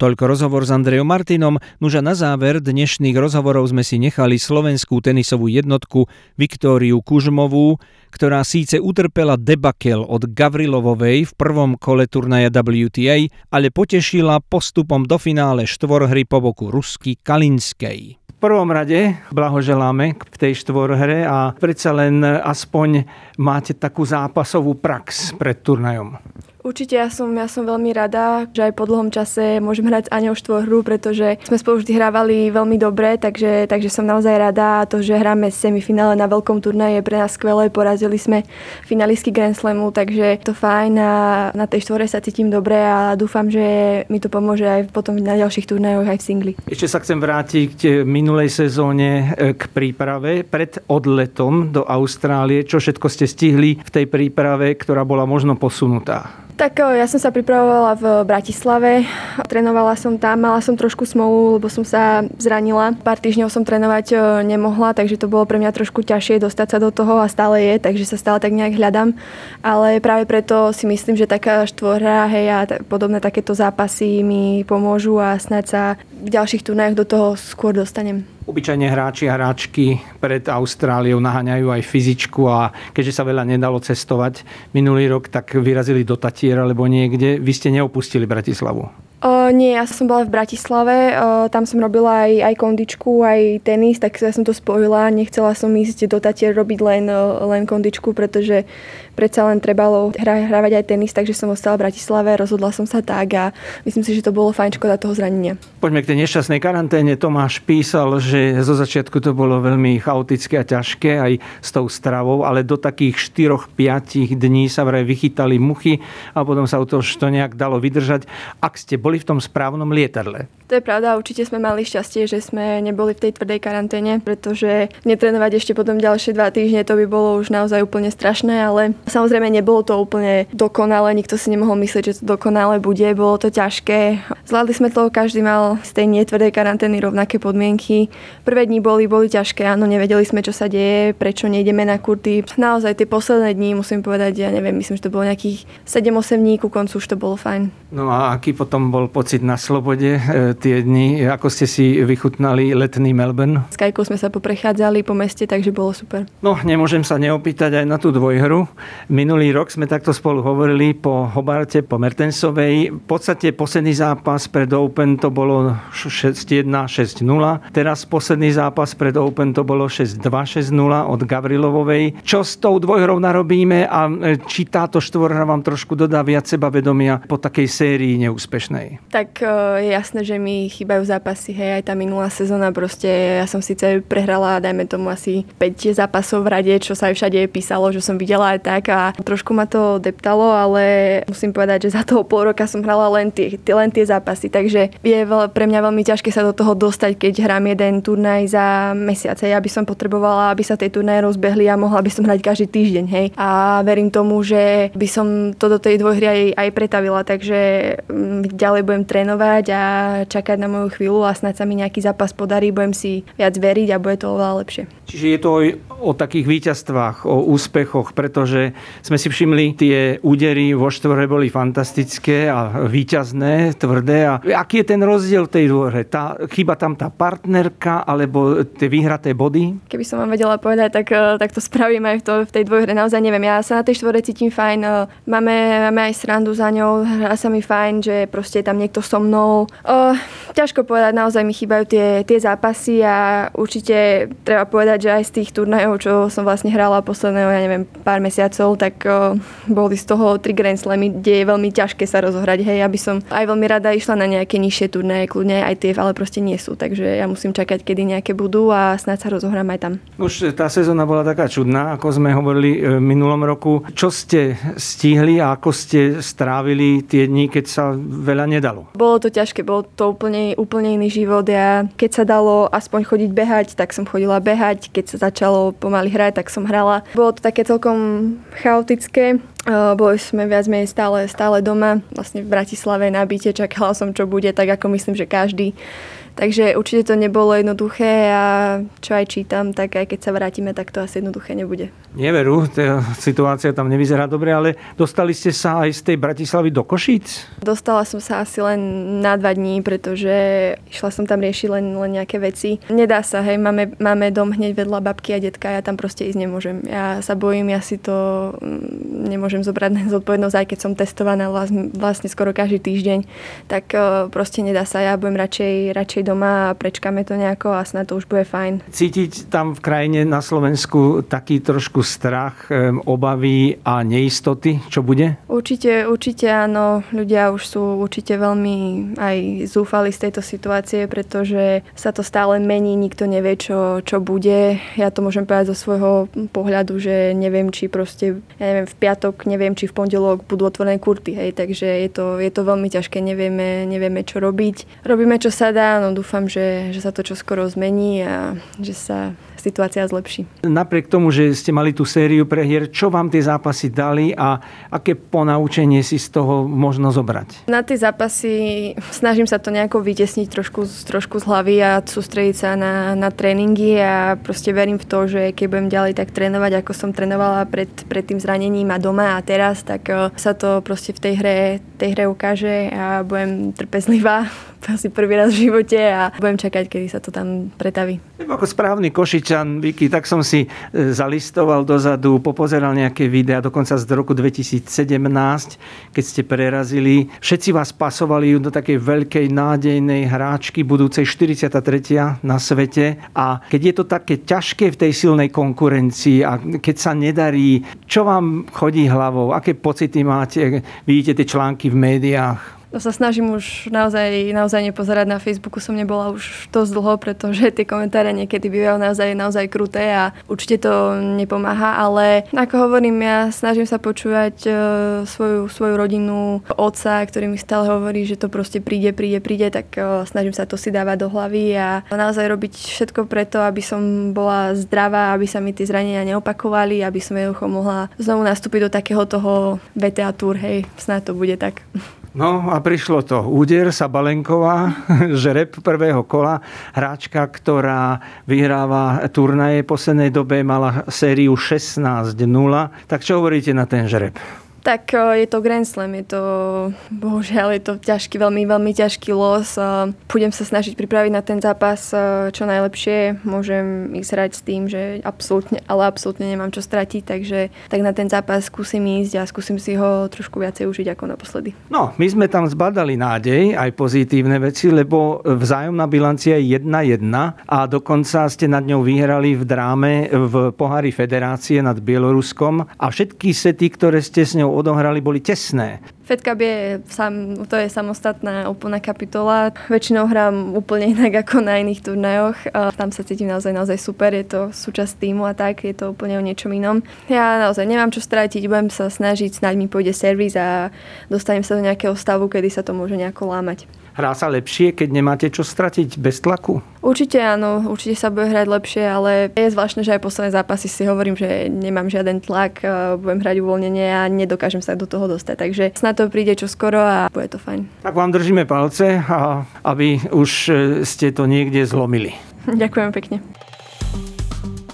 Toľko rozhovor s Andrejom Martinom, nuž a na záver dnešných rozhovorov sme si nechali slovenskú tenisovú jednotku Viktóriu Kužmovú, ktorá síce utrpela debakel od Gavrilovovej v prvom kole turnaja WTA, ale potešila postupom do finále štvorhry po boku Rusky Kalinskej prvom rade blahoželáme v tej štvorhre a predsa len aspoň máte takú zápasovú prax pred turnajom. Určite ja som, ja som veľmi rada, že aj po dlhom čase môžem hrať s Aňou štvorhru, pretože sme spolu vždy hrávali veľmi dobre, takže, takže som naozaj rada a to, že hráme semifinále na veľkom turnaji je pre nás skvelé. Porazili sme finalistky Grand Slamu, takže to fajn a na tej štvore sa cítim dobre a dúfam, že mi to pomôže aj potom na ďalších turnajoch aj v singli. Ešte sa chcem vrátiť k minulej sezóne e, k príprave pred odletom do Austrálie. Čo všetko ste stihli v tej príprave, ktorá bola možno posunutá? Tak ja som sa pripravovala v Bratislave, trénovala som tam, mala som trošku smolu, lebo som sa zranila. Pár týždňov som trénovať nemohla, takže to bolo pre mňa trošku ťažšie dostať sa do toho a stále je, takže sa stále tak nejak hľadám. Ale práve preto si myslím, že taká štvora, hej, a podobné takéto zápasy mi pomôžu a snáď sa v ďalších turnajoch do toho skôr dostanem. Obyčajne hráči a hráčky pred Austráliou naháňajú aj fyzičku a keďže sa veľa nedalo cestovať minulý rok, tak vyrazili do Tatier alebo niekde. Vy ste neopustili Bratislavu. O, nie, ja som bola v Bratislave, o, tam som robila aj, aj kondičku, aj tenis, tak ja som to spojila. Nechcela som ísť do Tatier robiť len, len kondičku, pretože predsa len trebalo hra, hrávať aj tenis, takže som ostala v Bratislave, rozhodla som sa tak a myslím si, že to bolo fajn škoda toho zranenia. Poďme k tej nešťastnej karanténe. Tomáš písal, že zo začiatku to bolo veľmi chaotické a ťažké aj s tou stravou, ale do takých 4-5 dní sa vraj vychytali muchy a potom sa to, to nejak dalo vydržať. Ak ste boli v tom správnom lietadle. To je pravda, určite sme mali šťastie, že sme neboli v tej tvrdej karanténe, pretože netrenovať ešte potom ďalšie dva týždne, to by bolo už naozaj úplne strašné, ale samozrejme nebolo to úplne dokonale, nikto si nemohol myslieť, že to dokonale bude, bolo to ťažké. Zvládli sme to, každý mal z tej netvrdej karantény rovnaké podmienky. Prvé dni boli, boli ťažké, áno, nevedeli sme, čo sa deje, prečo nejdeme na kurty. Naozaj tie posledné dni, musím povedať, ja neviem, myslím, že to bolo nejakých 7-8 dní, ku koncu už to bolo fajn. No a aký potom bol pocit na slobode e, tie dni? Ako ste si vychutnali letný Melbourne? S Kajkou sme sa poprechádzali po meste, takže bolo super. No, nemôžem sa neopýtať aj na tú dvojhru. Minulý rok sme takto spolu hovorili po Hobarte, po Mertensovej. V podstate posledný zápas pred Open to bolo 6-1, 6-0. Teraz posledný zápas pred Open to bolo 6-2, 6-0 od Gavrilovovej. Čo s tou dvojhrou narobíme a e, či táto štvorhra vám trošku dodá viac sebavedomia po takej sérii neúspešnej? Tak e, je jasné, že mi chýbajú zápasy. Hej, aj tá minulá sezóna proste, ja som síce prehrala, dajme tomu asi 5 zápasov v rade, čo sa aj všade písalo, že som videla aj tak a trošku ma to deptalo, ale musím povedať, že za toho pol roka som hrala len tie, len tie zápasy, takže je pre mňa veľmi ťažké sa do toho dostať, keď hrám jeden turnaj za mesiac. Ja by som potrebovala, aby sa tie turnaje rozbehli a mohla by som hrať každý týždeň. Hej. A verím tomu, že by som to do tej dvojhry aj, aj pretavila, takže mm, ďalej budem trénovať a čakať na moju chvíľu a snad sa mi nejaký zápas podarí, budem si viac veriť a bude to oveľa lepšie. Čiže je to o takých víťazstvách, o úspechoch, pretože sme si všimli, tie údery vo štvore boli fantastické a víťazné, tvrdé. A aký je ten rozdiel tej dvore? Tá, chyba tam tá partnerka alebo tie vyhraté body? Keby som vám vedela povedať, tak, eh, tak to spravím aj v, to, v tej dvojhre. Naozaj neviem, ja sa na tej štvore cítim fajn. Eh, máme, máme aj srandu za ňou, hrá sa mi fajn, že proste je tam niekto so mnou. O, eh, ťažko povedať, naozaj mi chýbajú tie, tie zápasy a určite treba povedať, že aj z tých turnajov, čo som vlastne hrala posledného, ja neviem, pár mesiacov, tak boli z toho tri Grand Slamy, kde je veľmi ťažké sa rozohrať. Hej, aby som aj veľmi rada išla na nejaké nižšie turnaje, kľudne aj tie, ale proste nie sú. Takže ja musím čakať, kedy nejaké budú a snáď sa rozohrám aj tam. Už tá sezóna bola taká čudná, ako sme hovorili e, v minulom roku. Čo ste stihli a ako ste strávili tie dni, keď sa veľa nedalo? Bolo to ťažké, bol to úplne, úplne iný život. Ja, keď sa dalo aspoň chodiť behať, tak som chodila behať. Keď sa začalo pomaly hrať, tak som hrala. Bolo to také celkom chaotické. Boli sme viac menej stále, stále doma, vlastne v Bratislave na byte, čakala som, čo bude, tak ako myslím, že každý Takže určite to nebolo jednoduché a čo aj čítam, tak aj keď sa vrátime, tak to asi jednoduché nebude. Neveru, tá situácia tam nevyzerá dobre, ale dostali ste sa aj z tej Bratislavy do Košíc? Dostala som sa asi len na dva dní, pretože išla som tam riešiť len, len nejaké veci. Nedá sa, hej, máme, máme dom hneď vedľa babky a detka, ja tam proste ísť nemôžem. Ja sa bojím, ja si to mm, nemôžem zobrať na zodpovednosť, aj keď som testovaná vlastne, skoro každý týždeň, tak e, proste nedá sa. Ja budem radšej, radšej doma a prečkáme to nejako a snad to už bude fajn. Cítiť tam v krajine na Slovensku taký trošku strach, obavy a neistoty, čo bude? Určite, určite áno. Ľudia už sú určite veľmi aj zúfali z tejto situácie, pretože sa to stále mení, nikto nevie, čo, čo bude. Ja to môžem povedať zo svojho pohľadu, že neviem, či proste, ja neviem, v piatok, neviem, či v pondelok budú otvorené kurty, hej, takže je to, je to veľmi ťažké, nevieme, nevieme, čo robiť. Robíme, čo sa dá, no dúfam, že, že sa to čoskoro zmení a že sa situácia zlepší. Napriek tomu, že ste mali tú sériu prehier, čo vám tie zápasy dali a aké ponaučenie si z toho možno zobrať? Na tie zápasy snažím sa to nejako vytesniť trošku, trošku z hlavy a sústrediť sa na, na tréningy a proste verím v to, že keď budem ďalej tak trénovať, ako som trénovala pred, pred tým zranením a doma a teraz, tak eh, sa to proste v tej hre, tej hre ukáže a budem trpezlivá asi prvý raz v živote a budem čakať, kedy sa to tam pretaví. Ako správny Košičan, Vicky, tak som si e, zalistoval dozadu, popozeral nejaké videá, dokonca z roku 2017, keď ste prerazili. Všetci vás pasovali do takej veľkej nádejnej hráčky, budúcej 43. na svete. A keď je to také ťažké v tej silnej konkurencii a keď sa nedarí, čo vám chodí hlavou? Aké pocity máte? Vidíte tie články v médiách? Sa snažím už naozaj, naozaj nepozerať. Na Facebooku, som nebola už dosť dlho, pretože tie komentáre niekedy bývajú naozaj, naozaj kruté a určite to nepomáha, ale ako hovorím, ja snažím sa počúvať uh, svoju, svoju rodinu, otca, ktorý mi stále hovorí, že to proste príde, príde, príde, tak uh, snažím sa to si dávať do hlavy a naozaj robiť všetko preto, aby som bola zdravá, aby sa mi tie zranenia neopakovali, aby som jednoducho mohla znovu nastúpiť do takého toho VTA Tour, hej, snad to bude tak. No a prišlo to. Úder Sabalenková, žreb prvého kola, hráčka, ktorá vyhráva turnaje v poslednej dobe, mala sériu 16-0. Tak čo hovoríte na ten žreb? Tak e, je to Grand Slam, je to, bohužiaľ, je to ťažký, veľmi, veľmi ťažký los. Budem sa snažiť pripraviť na ten zápas e, čo najlepšie. Môžem ísť hrať s tým, že absolútne, ale absolútne nemám čo stratiť, takže tak na ten zápas skúsim ísť a skúsim si ho trošku viacej užiť ako naposledy. No, my sme tam zbadali nádej, aj pozitívne veci, lebo vzájomná bilancia je 1-1 a dokonca ste nad ňou vyhrali v dráme v pohári Federácie nad Bieloruskom a všetky sety, ktoré ste s ňou ňou odohrali, boli tesné. Fed Cup je, sam, to je samostatná úplná kapitola. Väčšinou hrám úplne inak ako na iných turnajoch. Tam sa cítim naozaj, naozaj super, je to súčasť týmu a tak, je to úplne o niečom inom. Ja naozaj nemám čo strátiť, budem sa snažiť, snáď mi pôjde servis a dostanem sa do nejakého stavu, kedy sa to môže nejako lámať. Hrá sa lepšie, keď nemáte čo stratiť bez tlaku? Určite áno, určite sa bude hrať lepšie, ale je zvláštne, že aj posledné zápasy si hovorím, že nemám žiaden tlak, budem hrať uvoľnenie a nedokážem sa do toho dostať. Takže snad to príde čo skoro a bude to fajn. Tak vám držíme palce, a aby už e, ste to niekde zlomili. Ďakujem pekne.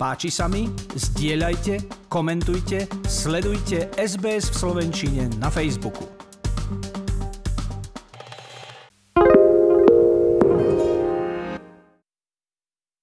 Páči sa mi? Zdieľajte, komentujte, sledujte SBS v Slovenčine na Facebooku.